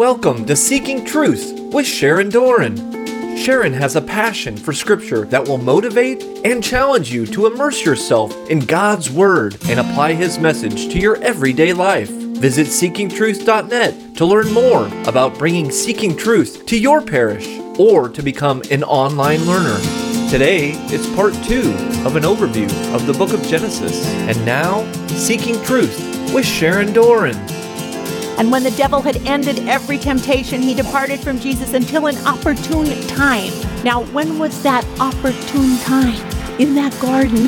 Welcome to Seeking Truth with Sharon Doran. Sharon has a passion for scripture that will motivate and challenge you to immerse yourself in God's Word and apply His message to your everyday life. Visit seekingtruth.net to learn more about bringing Seeking Truth to your parish or to become an online learner. Today, it's part two of an overview of the book of Genesis. And now, Seeking Truth with Sharon Doran. And when the devil had ended every temptation, he departed from Jesus until an opportune time. Now, when was that opportune time? In that garden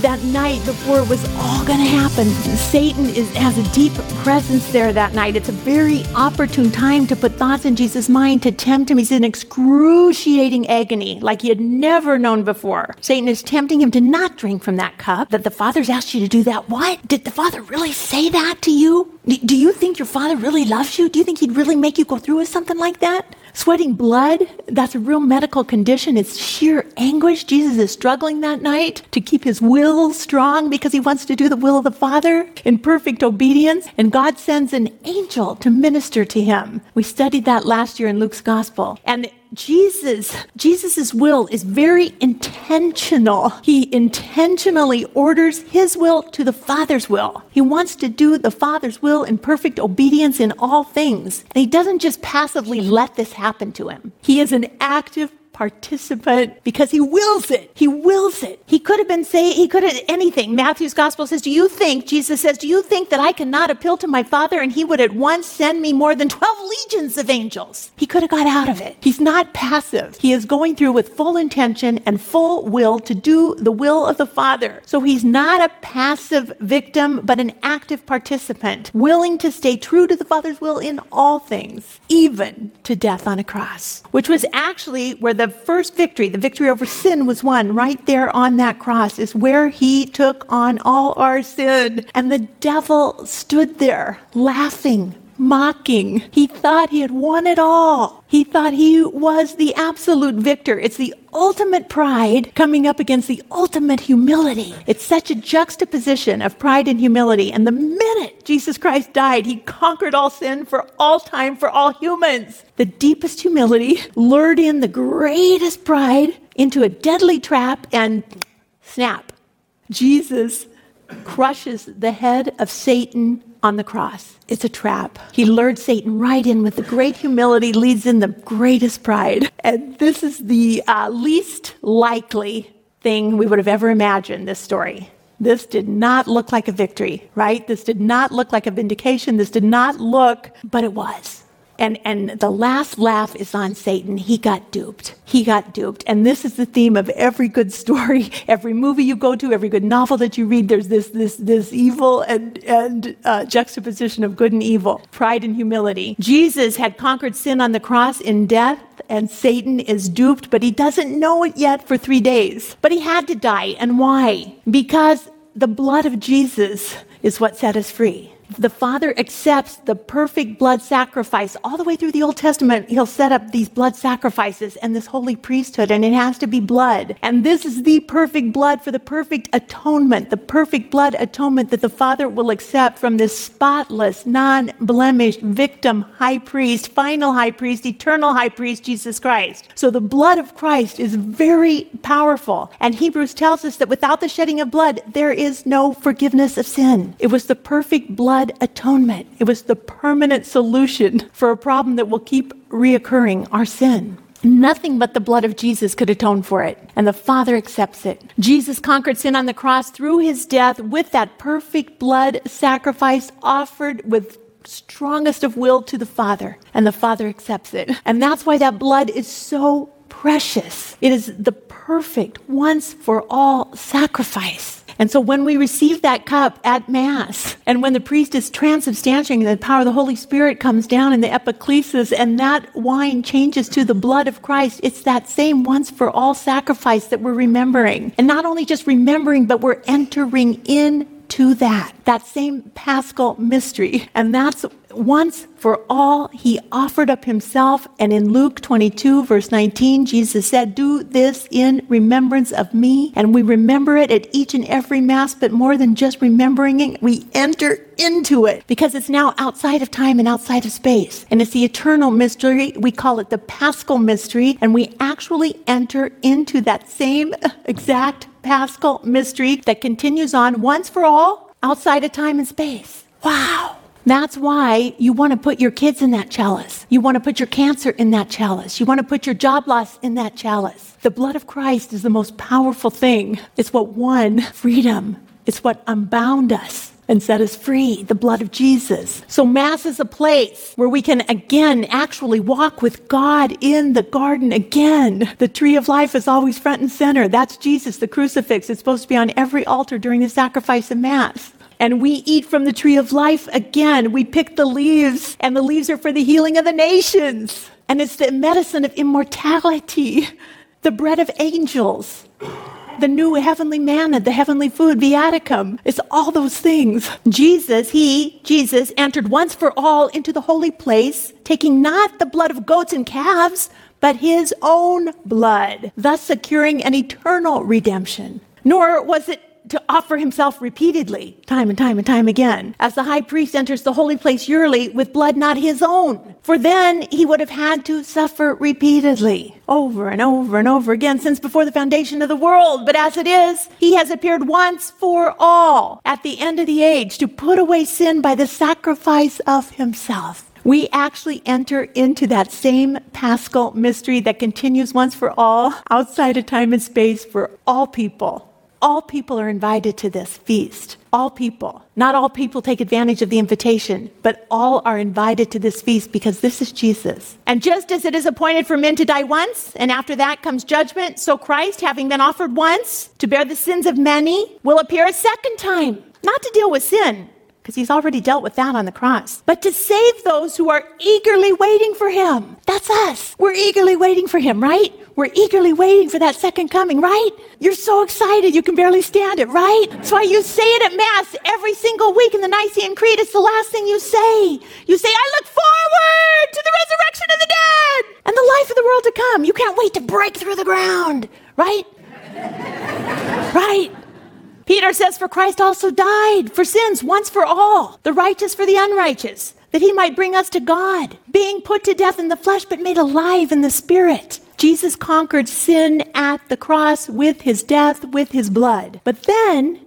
that night before it was all going to happen. Satan is, has a deep presence there that night. It's a very opportune time to put thoughts in Jesus' mind to tempt him. He's in excruciating agony like he had never known before. Satan is tempting him to not drink from that cup, that the Father's asked you to do that. What? Did the Father really say that to you? Do you think your Father really loves you? Do you think he'd really make you go through with something like that? Sweating blood, that's a real medical condition. It's sheer anguish. Jesus is struggling that night to keep his will strong because he wants to do the will of the Father in perfect obedience. And God sends an angel to minister to him. We studied that last year in Luke's gospel. And Jesus, Jesus's will is very intentional. He intentionally orders his will to the Father's will. He wants to do the Father's will in perfect obedience in all things. And he doesn't just passively let this happen to him. He is an active participant because he wills it. He wills it. He could have been saying, he could have anything. Matthew's gospel says, Do you think, Jesus says, Do you think that I cannot appeal to my Father and he would at once send me more than 12 legions of angels? He could have got out of it. He's not passive. He is going through with full intention and full will to do the will of the Father. So he's not a passive victim, but an active participant, willing to stay true to the Father's will in all things, even to death on a cross, which was actually where the the first victory, the victory over sin was won right there on that cross, is where he took on all our sin. And the devil stood there laughing, mocking. He thought he had won it all. He thought he was the absolute victor. It's the ultimate pride coming up against the ultimate humility. It's such a juxtaposition of pride and humility. And the minute Jesus Christ died, he conquered all sin for all time for all humans. The deepest humility lured in the greatest pride into a deadly trap and snap. Jesus crushes the head of Satan on the cross. It's a trap. He lured Satan right in with the great humility, leads in the greatest pride. And this is the uh, least likely thing we would have ever imagined this story. This did not look like a victory, right? This did not look like a vindication. This did not look, but it was. And, and the last laugh is on Satan. He got duped. He got duped. And this is the theme of every good story, every movie you go to, every good novel that you read. There's this, this, this evil and, and uh, juxtaposition of good and evil, pride and humility. Jesus had conquered sin on the cross in death, and Satan is duped, but he doesn't know it yet for three days. But he had to die. And why? Because the blood of Jesus is what set us free the Father accepts the perfect blood sacrifice. All the way through the Old Testament, He'll set up these blood sacrifices and this holy priesthood, and it has to be blood. And this is the perfect blood for the perfect atonement, the perfect blood atonement that the Father will accept from this spotless, non blemished victim high priest, final high priest, eternal high priest, Jesus Christ. So the blood of Christ is very powerful. And Hebrews tells us that without the shedding of blood, there is no forgiveness of sin. It was the perfect blood blood atonement. It was the permanent solution for a problem that will keep reoccurring our sin. Nothing but the blood of Jesus could atone for it, and the Father accepts it. Jesus conquered sin on the cross through his death with that perfect blood sacrifice offered with strongest of will to the Father, and the Father accepts it. And that's why that blood is so precious. It is the perfect once for all sacrifice. And so when we receive that cup at Mass, and when the priest is transubstantiating, the power of the Holy Spirit comes down in the epiclesis, and that wine changes to the blood of Christ, it's that same once for all sacrifice that we're remembering. And not only just remembering, but we're entering in to that, that same paschal mystery. And that's once for all, he offered up himself. And in Luke 22, verse 19, Jesus said, Do this in remembrance of me. And we remember it at each and every Mass, but more than just remembering it, we enter into it because it's now outside of time and outside of space. And it's the eternal mystery. We call it the paschal mystery. And we actually enter into that same exact paschal mystery that continues on once for all outside of time and space. Wow. That's why you want to put your kids in that chalice. You want to put your cancer in that chalice. You want to put your job loss in that chalice. The blood of Christ is the most powerful thing. It's what won freedom. It's what unbound us and set us free, the blood of Jesus. So Mass is a place where we can again actually walk with God in the garden again. The tree of life is always front and center. That's Jesus, the crucifix. It's supposed to be on every altar during the sacrifice of Mass and we eat from the tree of life again. We pick the leaves, and the leaves are for the healing of the nations. And it's the medicine of immortality, the bread of angels, the new heavenly manna, the heavenly food, viaticum. It's all those things. Jesus, he, Jesus, entered once for all into the holy place, taking not the blood of goats and calves, but his own blood, thus securing an eternal redemption. Nor was it to offer himself repeatedly, time and time and time again, as the high priest enters the holy place yearly with blood not his own. For then he would have had to suffer repeatedly, over and over and over again, since before the foundation of the world. But as it is, he has appeared once for all at the end of the age to put away sin by the sacrifice of himself we actually enter into that same paschal mystery that continues once for all outside of time and space for all people all people are invited to this feast. All people. Not all people take advantage of the invitation, but all are invited to this feast because this is Jesus. And just as it is appointed for men to die once, and after that comes judgment, so Christ, having been offered once to bear the sins of many, will appear a second time, not to deal with sin, because he's already dealt with that on the cross, but to save those who are eagerly waiting for him. That's us. We're eagerly waiting for him, right? We're eagerly waiting for that second coming, right? You're so excited you can barely stand it, right? That's why you say it at Mass every single week in the Nicene Creed. It's the last thing you say. You say, I look forward to the resurrection of the dead and the life of the world to come. You can't wait to break through the ground, right? right? Peter says, For Christ also died for sins once for all, the righteous for the unrighteous, that he might bring us to God, being put to death in the flesh, but made alive in the spirit. Jesus conquered sin at the cross with his death, with his blood. But then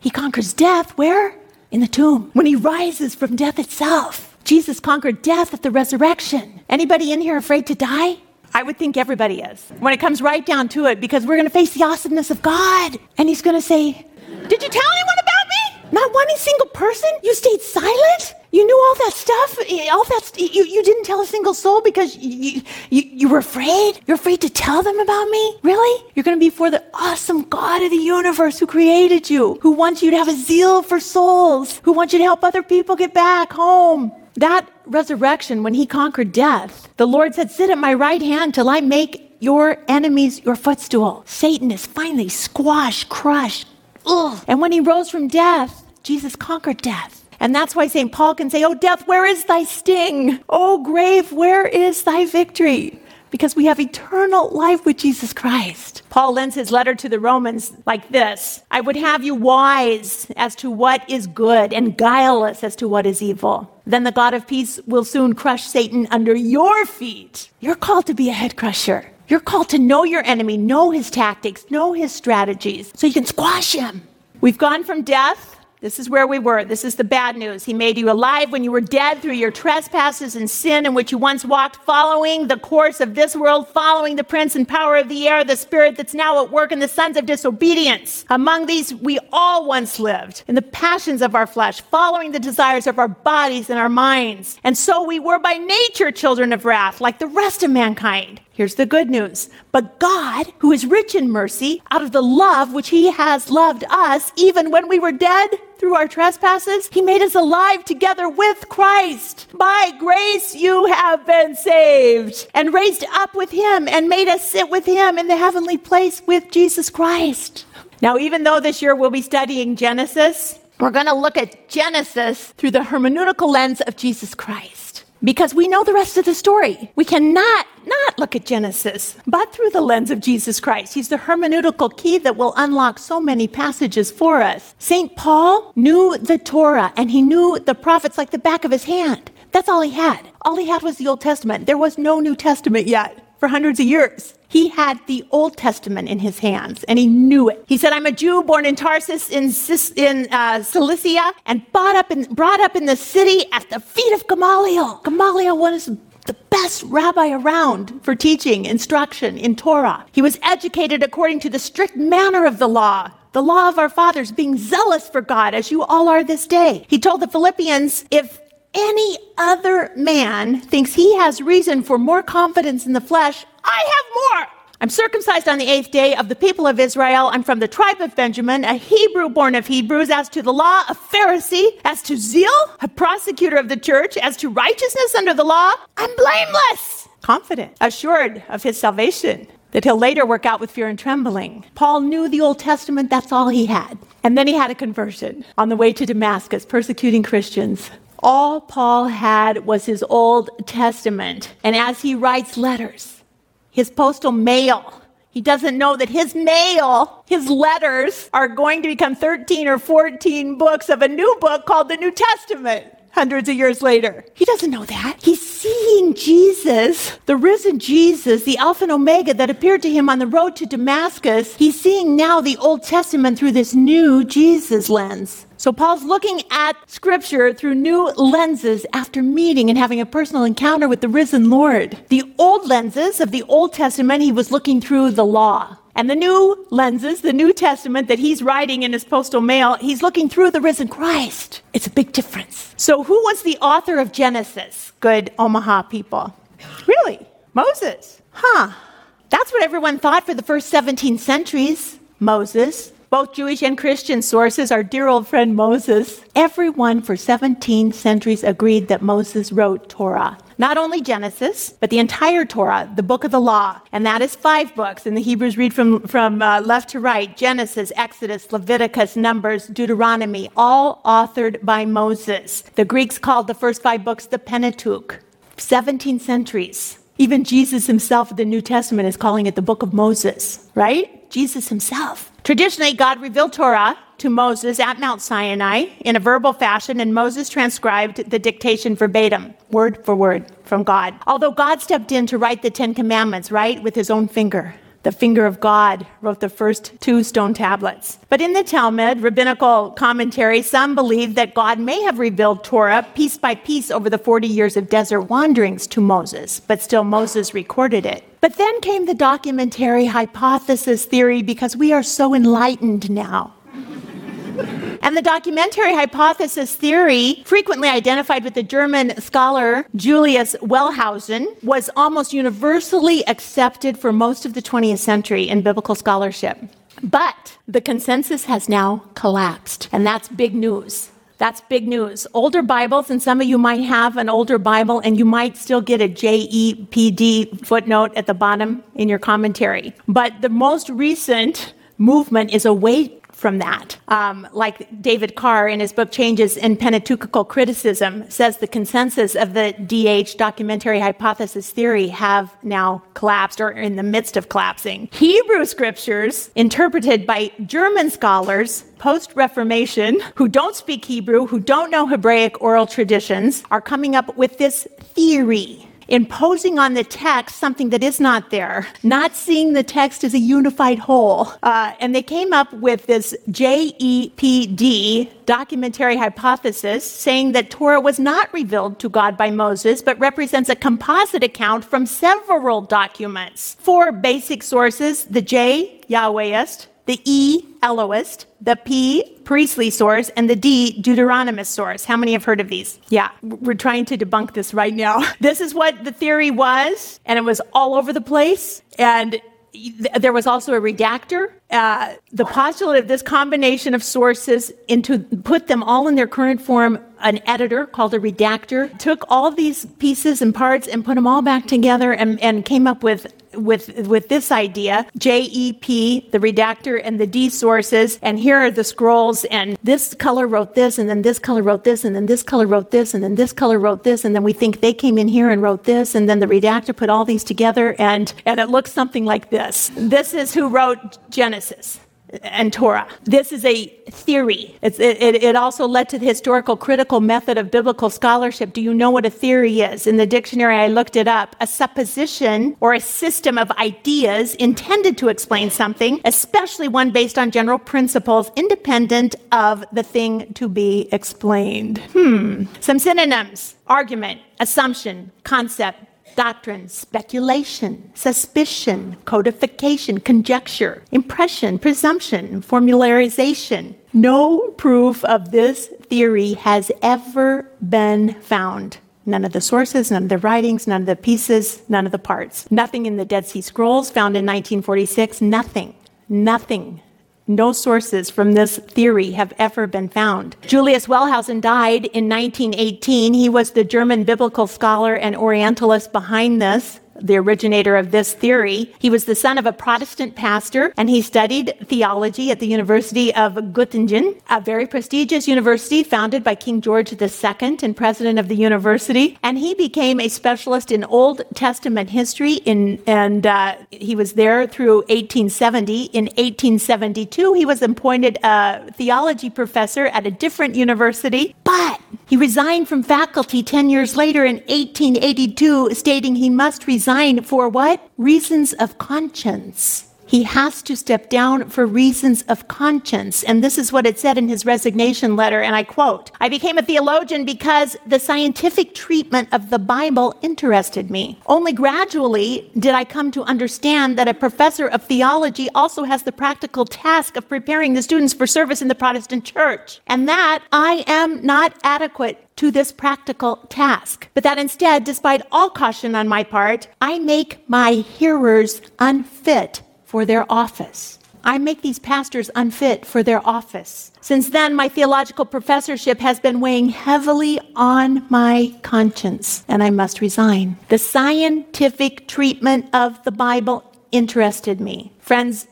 he conquers death where? In the tomb. When he rises from death itself. Jesus conquered death at the resurrection. Anybody in here afraid to die? I would think everybody is when it comes right down to it because we're going to face the awesomeness of God. And He's going to say, Did you tell anyone about me? Not one single person? You stayed silent? You knew all that stuff? All that you, you didn't tell a single soul because you, you, you were afraid? You're afraid to tell them about me? Really? You're going to be for the awesome God of the universe who created you, who wants you to have a zeal for souls, who wants you to help other people get back home. That resurrection, when he conquered death, the Lord said, Sit at my right hand till I make your enemies your footstool. Satan is finally squashed, crushed. Ugh. And when he rose from death, Jesus conquered death. And that's why St. Paul can say, Oh, death, where is thy sting? Oh, grave, where is thy victory? Because we have eternal life with Jesus Christ. Paul ends his letter to the Romans like this I would have you wise as to what is good and guileless as to what is evil. Then the God of peace will soon crush Satan under your feet. You're called to be a head crusher. You're called to know your enemy, know his tactics, know his strategies, so you can squash him. We've gone from death this is where we were. This is the bad news. He made you alive when you were dead through your trespasses and sin in which you once walked, following the course of this world, following the prince and power of the air, the spirit that's now at work in the sons of disobedience. Among these, we all once lived in the passions of our flesh, following the desires of our bodies and our minds. And so we were by nature children of wrath, like the rest of mankind. Here's the good news. But God, who is rich in mercy, out of the love which he has loved us, even when we were dead through our trespasses, he made us alive together with Christ. By grace you have been saved and raised up with him and made us sit with him in the heavenly place with Jesus Christ. Now, even though this year we'll be studying Genesis, We're going to look at Genesis through the hermeneutical lens of Jesus Christ. Because we know the rest of the story. We cannot not look at Genesis, but through the lens of Jesus Christ. He's the hermeneutical key that will unlock so many passages for us. St. Paul knew the Torah and he knew the prophets like the back of his hand. That's all he had. All he had was the Old Testament. There was no New Testament yet for hundreds of years. He had the Old Testament in his hands and he knew it. He said, I'm a Jew born in Tarsus in, in uh, Cilicia and up, in, brought up in the city at the feet of Gamaliel. Gamaliel was the best rabbi around for teaching instruction in Torah. He was educated according to the strict manner of the law the law of our fathers, being zealous for God as you all are this day. He told the Philippians, if any other man thinks he has reason for more confidence in the flesh, I have more. I'm circumcised on the eighth day of the people of Israel. I'm from the tribe of Benjamin, a Hebrew born of Hebrews. As to the law, a Pharisee. As to zeal, a prosecutor of the church. As to righteousness under the law, I'm blameless. Confident, assured of his salvation that he'll later work out with fear and trembling. Paul knew the Old Testament, that's all he had. And then he had a conversion on the way to Damascus, persecuting Christians. All Paul had was his Old Testament. And as he writes letters, his postal mail, he doesn't know that his mail, his letters, are going to become 13 or 14 books of a new book called the New Testament hundreds of years later. He doesn't know that. He's seeing Jesus, the risen Jesus, the Alpha and Omega that appeared to him on the road to Damascus. He's seeing now the Old Testament through this new Jesus lens. So Paul's looking at scripture through new lenses after meeting and having a personal encounter with the risen Lord. The old lenses of the Old Testament, he was looking through the law. And the new lenses, the New Testament that he's writing in his postal mail, he's looking through the risen Christ. It's a big difference. So, who was the author of Genesis? Good Omaha people. Really? Moses. Huh. That's what everyone thought for the first 17 centuries. Moses. Both Jewish and Christian sources, our dear old friend Moses. Everyone for 17 centuries agreed that Moses wrote Torah. Not only Genesis, but the entire Torah, the book of the law. And that is five books. And the Hebrews read from, from uh, left to right Genesis, Exodus, Leviticus, Numbers, Deuteronomy, all authored by Moses. The Greeks called the first five books the Pentateuch. 17 centuries. Even Jesus himself the New Testament is calling it the book of Moses, right? Jesus himself. Traditionally, God revealed Torah to Moses at Mount Sinai in a verbal fashion, and Moses transcribed the dictation verbatim, word for word, from God. Although God stepped in to write the Ten Commandments, right, with his own finger. The finger of God wrote the first two stone tablets. But in the Talmud, rabbinical commentary, some believe that God may have revealed Torah piece by piece over the 40 years of desert wanderings to Moses, but still Moses recorded it. But then came the documentary hypothesis theory because we are so enlightened now. And the documentary hypothesis theory, frequently identified with the German scholar Julius Wellhausen, was almost universally accepted for most of the 20th century in biblical scholarship. But the consensus has now collapsed, and that's big news. That's big news. Older Bibles, and some of you might have an older Bible, and you might still get a JEPD footnote at the bottom in your commentary. But the most recent movement is away from that. Um, like David Carr in his book Changes in Pentateuchal Criticism says the consensus of the DH documentary hypothesis theory have now collapsed or in the midst of collapsing. Hebrew scriptures interpreted by German scholars post Reformation who don't speak Hebrew, who don't know Hebraic oral traditions, are coming up with this theory imposing on the text something that is not there, not seeing the text as a unified whole. Uh, and they came up with this JEPD documentary hypothesis saying that Torah was not revealed to God by Moses, but represents a composite account from several documents. Four basic sources the J, Yahwehist, the E, Elohist, the P, priestly source, and the D, Deuteronomist source. How many have heard of these? Yeah, we're trying to debunk this right now. This is what the theory was, and it was all over the place. And there was also a redactor uh, the postulate of this combination of sources into put them all in their current form an editor called a redactor took all these pieces and parts and put them all back together and, and came up with with with this idea JEP the redactor and the D sources and here are the scrolls and this color wrote this and then this color wrote this and then this color wrote this and then this color wrote this and then we think they came in here and wrote this and then the redactor put all these together and and it looks something like this. This is who wrote Genesis and Torah. This is a theory. It, it, it, also led to the historical critical method of biblical scholarship. Do you know what a theory is? In the dictionary, I looked it up. A supposition or a system of ideas intended to explain something, especially one based on general principles independent of the thing to be explained. Hmm. Some synonyms argument, assumption, concept, doctrine, speculation, suspicion, codification, conjecture, impression, presumption, formularization. No proof of this theory has ever been found. None of the sources, none of the writings, none of the pieces, none of the parts. Nothing in the Dead Sea Scrolls found in 1946, nothing, nothing no sources from this theory have ever been found. Julius Wellhausen died in 1918. He was the German biblical scholar and Orientalist behind this the originator of this theory. He was the son of a Protestant pastor and he studied theology at the University of Göttingen, a very prestigious university founded by King George II and president of the university. And he became a specialist in Old Testament history in, and uh, he was there through 1870. In 1872, he was appointed a theology professor at a different university, but he resigned from faculty 10 years later in 1882, stating he must resign for what? Reasons of conscience. He has to step down for reasons of conscience. And this is what it said in his resignation letter. And I quote, I became a theologian because the scientific treatment of the Bible interested me. Only gradually did I come to understand that a professor of theology also has the practical task of preparing the students for service in the Protestant church. And that I am not adequate to this practical task, but that instead, despite all caution on my part, I make my hearers unfit for their office. I make these pastors unfit for their office. Since then, my theological professorship has been weighing heavily on my conscience, and I must resign. The scientific treatment of the Bible interested me. Friends,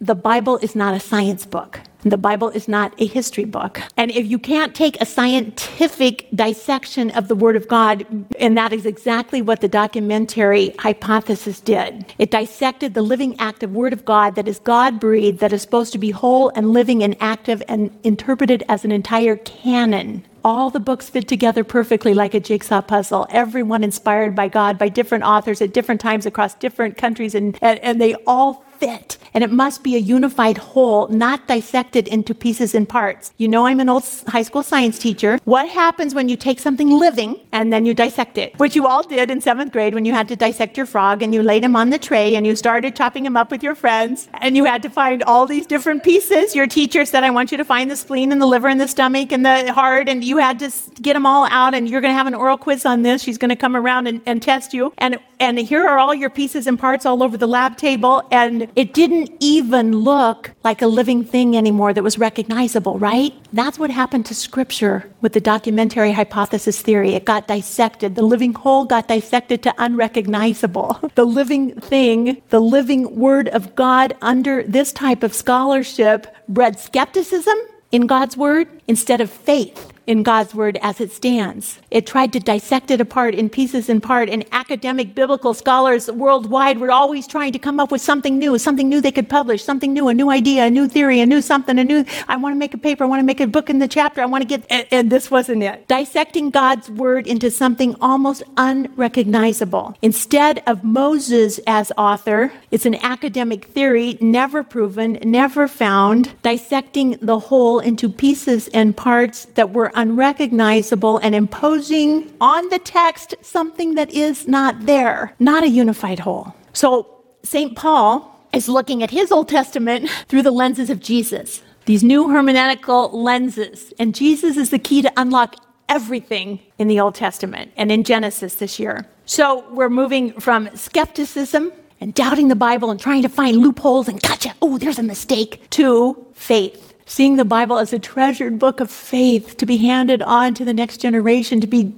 the Bible is not a science book. The Bible is not a history book. And if you can't take a scientific dissection of the Word of God, and that is exactly what the documentary hypothesis did, it dissected the living, active Word of God that is God breathed, that is supposed to be whole and living and active and interpreted as an entire canon all the books fit together perfectly like a jigsaw puzzle. Everyone inspired by God, by different authors at different times across different countries, and, and, and they all fit. And it must be a unified whole, not dissected into pieces and parts. You know, I'm an old high school science teacher. What happens when you take something living and then you dissect it? Which you all did in seventh grade when you had to dissect your frog and you laid him on the tray and you started chopping him up with your friends and you had to find all these different pieces. Your teacher said, I want you to find the spleen and the liver and the stomach and the heart. And you had to get them all out and you're going to have an oral quiz on this. She's going to come around and, and test you. And, and here are all your pieces and parts all over the lab table. And it didn't even look like a living thing anymore that was recognizable, right? That's what happened to scripture with the documentary hypothesis theory. It got dissected. The living whole got dissected to unrecognizable. The living thing, the living word of God under this type of scholarship bred skepticism in God's word instead of faith in God's word as it stands. It tried to dissect it apart in pieces and part, and academic biblical scholars worldwide were always trying to come up with something new, something new they could publish, something new, a new idea, a new theory, a new something, a new, I want to make a paper, I want to make a book in the chapter, I want to get, and, and this wasn't it. Dissecting God's word into something almost unrecognizable. Instead of Moses as author, it's an academic theory, never proven, never found, dissecting the whole into pieces and parts that were unrecognizable and imposing on the text something that is not there, not a unified whole. So St. Paul is looking at his Old Testament through the lenses of Jesus, these new hermeneutical lenses. And Jesus is the key to unlock everything in the Old Testament and in Genesis this year. So we're moving from skepticism and doubting the Bible and trying to find loopholes and gotcha, oh, there's a mistake, to faith. Seeing the Bible as a treasured book of faith to be handed on to the next generation, to be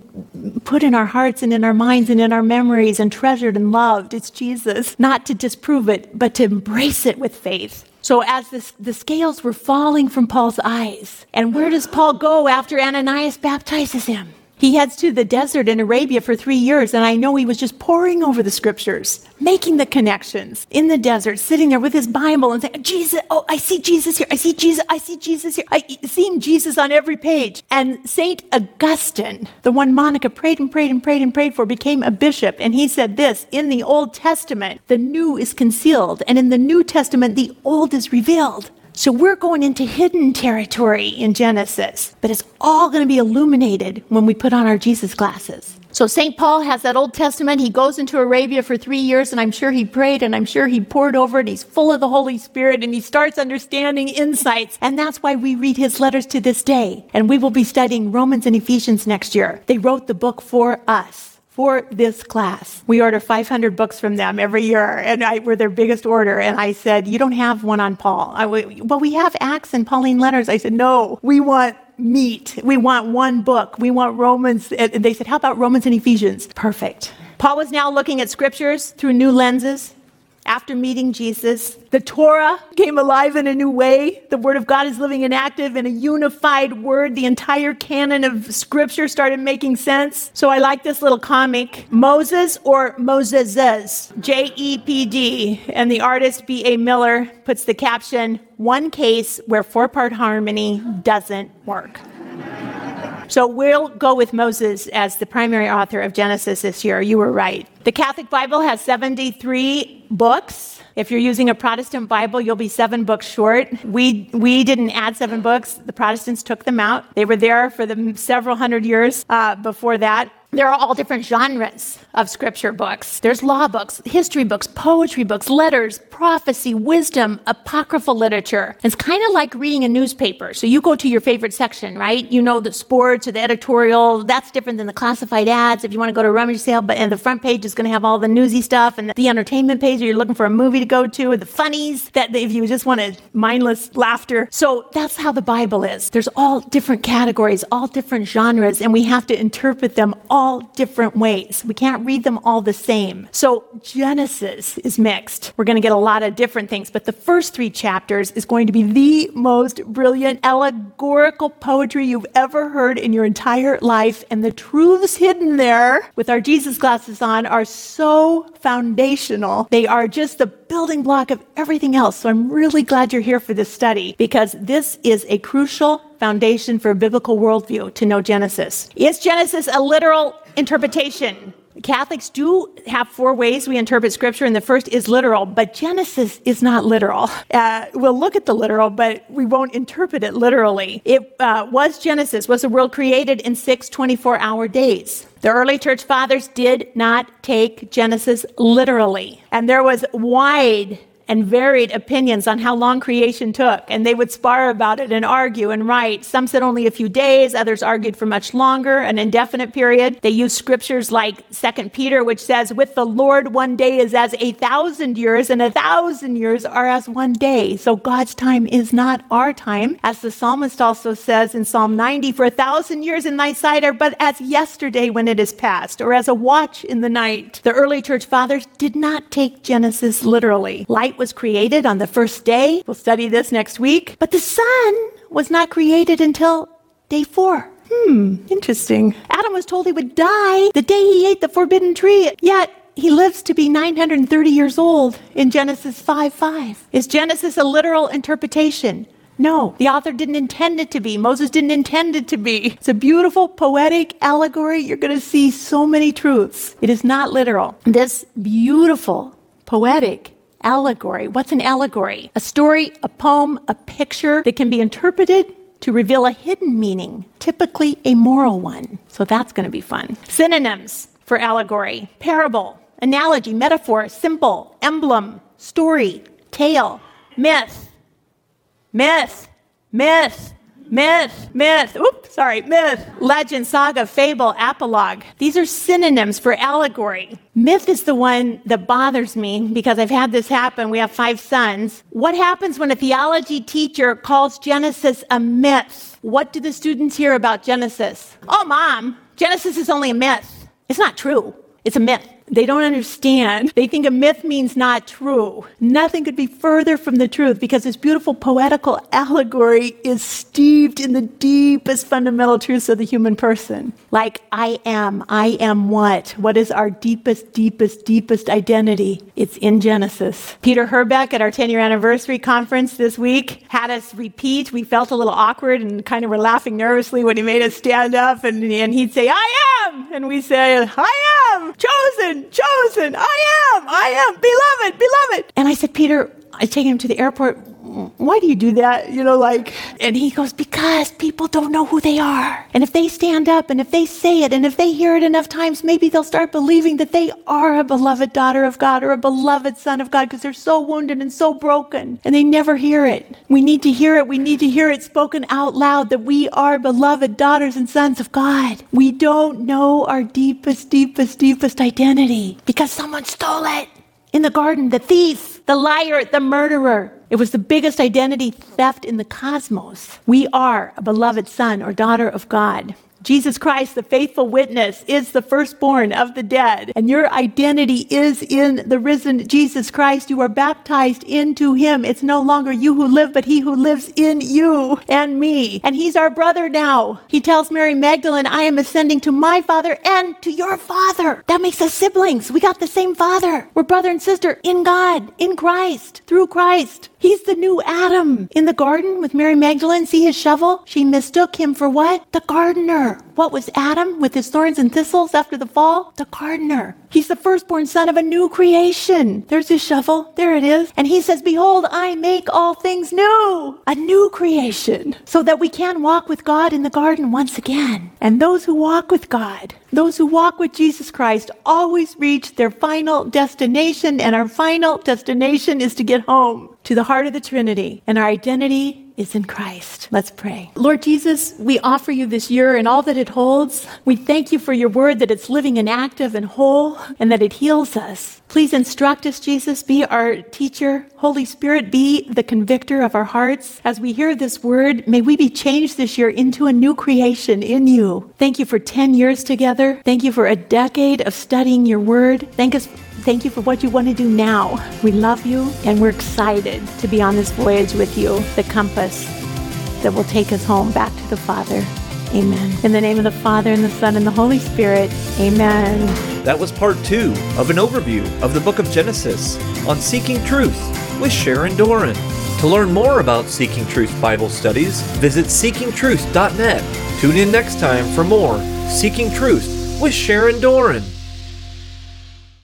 put in our hearts and in our minds and in our memories and treasured and loved. It's Jesus. Not to disprove it, but to embrace it with faith. So as the, the scales were falling from Paul's eyes, and where does Paul go after Ananias baptizes him? He heads to the desert in Arabia for three years, and I know he was just poring over the scriptures, making the connections in the desert, sitting there with his Bible and saying, Jesus, oh, I see Jesus here. I see Jesus. I see Jesus here. I see Jesus on every page. And St. Augustine, the one Monica prayed and prayed and prayed and prayed for, became a bishop. And he said this in the Old Testament, the new is concealed, and in the New Testament, the old is revealed. So we're going into hidden territory in Genesis, but it's all going to be illuminated when we put on our Jesus glasses. So St. Paul has that Old Testament. He goes into Arabia for three years, and I'm sure he prayed and I'm sure he poured over it. He's full of the Holy Spirit and he starts understanding insights. And that's why we read his letters to this day. And we will be studying Romans and Ephesians next year. They wrote the book for us for this class. We order 500 books from them every year, and I, we're their biggest order. And I said, You don't have one on Paul. I, well, we have Acts and Pauline letters. I said, No, we want meat. We want one book. We want Romans. And they said, How about Romans and Ephesians? Perfect. Paul was now looking at scriptures through new lenses after meeting Jesus. The Torah came alive in a new way. The Word of God is living and active in a unified word. The entire canon of Scripture started making sense. So I like this little comic Moses or Moses, J E P D. And the artist B.A. Miller puts the caption One case where four part harmony doesn't work. So we'll go with Moses as the primary author of Genesis this year. You were right. The Catholic Bible has 73 books. If you're using a Protestant Bible, you'll be seven books short. We, we didn't add seven books. The Protestants took them out. They were there for the several hundred years uh, before that. There are all different genres of scripture books. There's law books, history books, poetry books, letters, prophecy, wisdom, apocryphal literature. It's kind of like reading a newspaper. So you go to your favorite section, right? You know the sports or the editorial. That's different than the classified ads. If you want to go to a rummage sale, but and the front page is going to have all the newsy stuff, and the entertainment page, or you're looking for a movie to go to, or the funnies that if you just want a mindless laughter. So that's how the Bible is. There's all different categories, all different genres, and we have to interpret them all all different ways. We can't read them all the same. So Genesis is mixed. We're going to get a lot of different things, but the first three chapters is going to be the most brilliant allegorical poetry you've ever heard in your entire life. And the truths hidden there with our Jesus glasses on are so foundational. They are just the building block of everything else. So I'm really glad you're here for this study because this is a crucial foundation for a biblical worldview to know Genesis. Is Genesis a literal interpretation? Catholics do have four ways we interpret scripture, and the first is literal, but Genesis is not literal. Uh, we'll look at the literal, but we won't interpret it literally. It uh, was Genesis, was the world created in six 24 hour days. The early church fathers did not take Genesis literally, and there was wide and varied opinions on how long creation took, and they would spar about it and argue and write. Some said only a few days, others argued for much longer, an indefinite period. They used scriptures like Second Peter, which says, With the Lord, one day is as a thousand years, and a thousand years are as one day. So God's time is not our time. As the psalmist also says in Psalm 90, For a thousand years in thy sight are but as yesterday when it is past, or as a watch in the night. The early church fathers did not take Genesis literally. Light was created on the first day. We'll study this next week. But the sun was not created until day four. Hmm, interesting. Adam was told he would die the day he ate the forbidden tree, yet he lives to be 930 years old in Genesis 5 5. Is Genesis a literal interpretation? No, the author didn't intend it to be. Moses didn't intend it to be. It's a beautiful poetic allegory. You're going to see so many truths. It is not literal. This beautiful poetic allegory. What's an allegory? A story, a poem, a picture that can be interpreted to reveal a hidden meaning, typically a moral one. So that's going to be fun. Synonyms for allegory parable, analogy, metaphor, symbol, emblem, story, tale, myth, myth, myth, myth, myth, oops, sorry, myth, legend, saga, fable, apologue. These are synonyms for allegory. Myth is the one that bothers me because I've had this happen. We have five sons. What happens when a theology teacher calls Genesis a myth? What do the students hear about Genesis? Oh, mom, Genesis is only a myth. It's not true. It's a myth. They don't understand. They think a myth means not true. Nothing could be further from the truth because this beautiful poetical allegory is steeped in the deepest fundamental truths of the human person. Like, I am. I am what? What is our deepest, deepest, deepest identity? It's in Genesis. Peter Herbeck at our 10 year anniversary conference this week had us repeat. We felt a little awkward and kind of were laughing nervously when he made us stand up and, and he'd say, I am. And we say, I am chosen chosen, I am, I am, beloved, beloved. And I said, Peter, I take him to the airport. Why do you do that? You know, like, and he goes, because people don't know who they are. And if they stand up and if they say it and if they hear it enough times, maybe they'll start believing that they are a beloved daughter of God or a beloved son of God because they're so wounded and so broken and they never hear it. We need to hear it. We need to hear it spoken out loud that we are beloved daughters and sons of God. We don't know our deepest, deepest, deepest identity because someone stole it in the garden, the thief, the liar, the murderer. It was the biggest identity theft in the cosmos. We are a beloved son or daughter of God. Jesus Christ, the faithful witness, is the firstborn of the dead, and your identity is in the risen Jesus Christ. You are baptized into him. It's no longer you who live, but he who lives in you and me. And he's our brother now. He tells Mary Magdalene, I am ascending to my father and to your father. That makes us siblings. We got the same father. We're brother and sister in God, in Christ, through Christ. He's the new Adam. In the garden with Mary Magdalene, see his shovel? She mistook him for what? The What was Adam with his thorns and thistles after the fall? The gardener. He's the firstborn son of a new creation. There's his shovel. There it is. And he says, Behold, I make all things new. A new creation. So that we can walk with God in the garden once again. And those who walk with God, those who walk with Jesus Christ, always reach their final destination. And our final destination is to get home to the heart of the Trinity. And our identity is in Christ. Let's pray. Lord Jesus, we offer you this year and all that it holds. We thank you for your word that it's living and active and whole and that it heals us. Please instruct us, Jesus. Be our teacher. Holy Spirit, be the convictor of our hearts. As we hear this word, may we be changed this year into a new creation in you. Thank you for 10 years together. Thank you for a decade of studying your word. Thank us Thank you for what you want to do now. We love you and we're excited to be on this voyage with you, the compass that will take us home back to the Father. Amen. In the name of the Father, and the Son, and the Holy Spirit. Amen. That was part two of an overview of the book of Genesis on Seeking Truth with Sharon Doran. To learn more about Seeking Truth Bible studies, visit seekingtruth.net. Tune in next time for more Seeking Truth with Sharon Doran.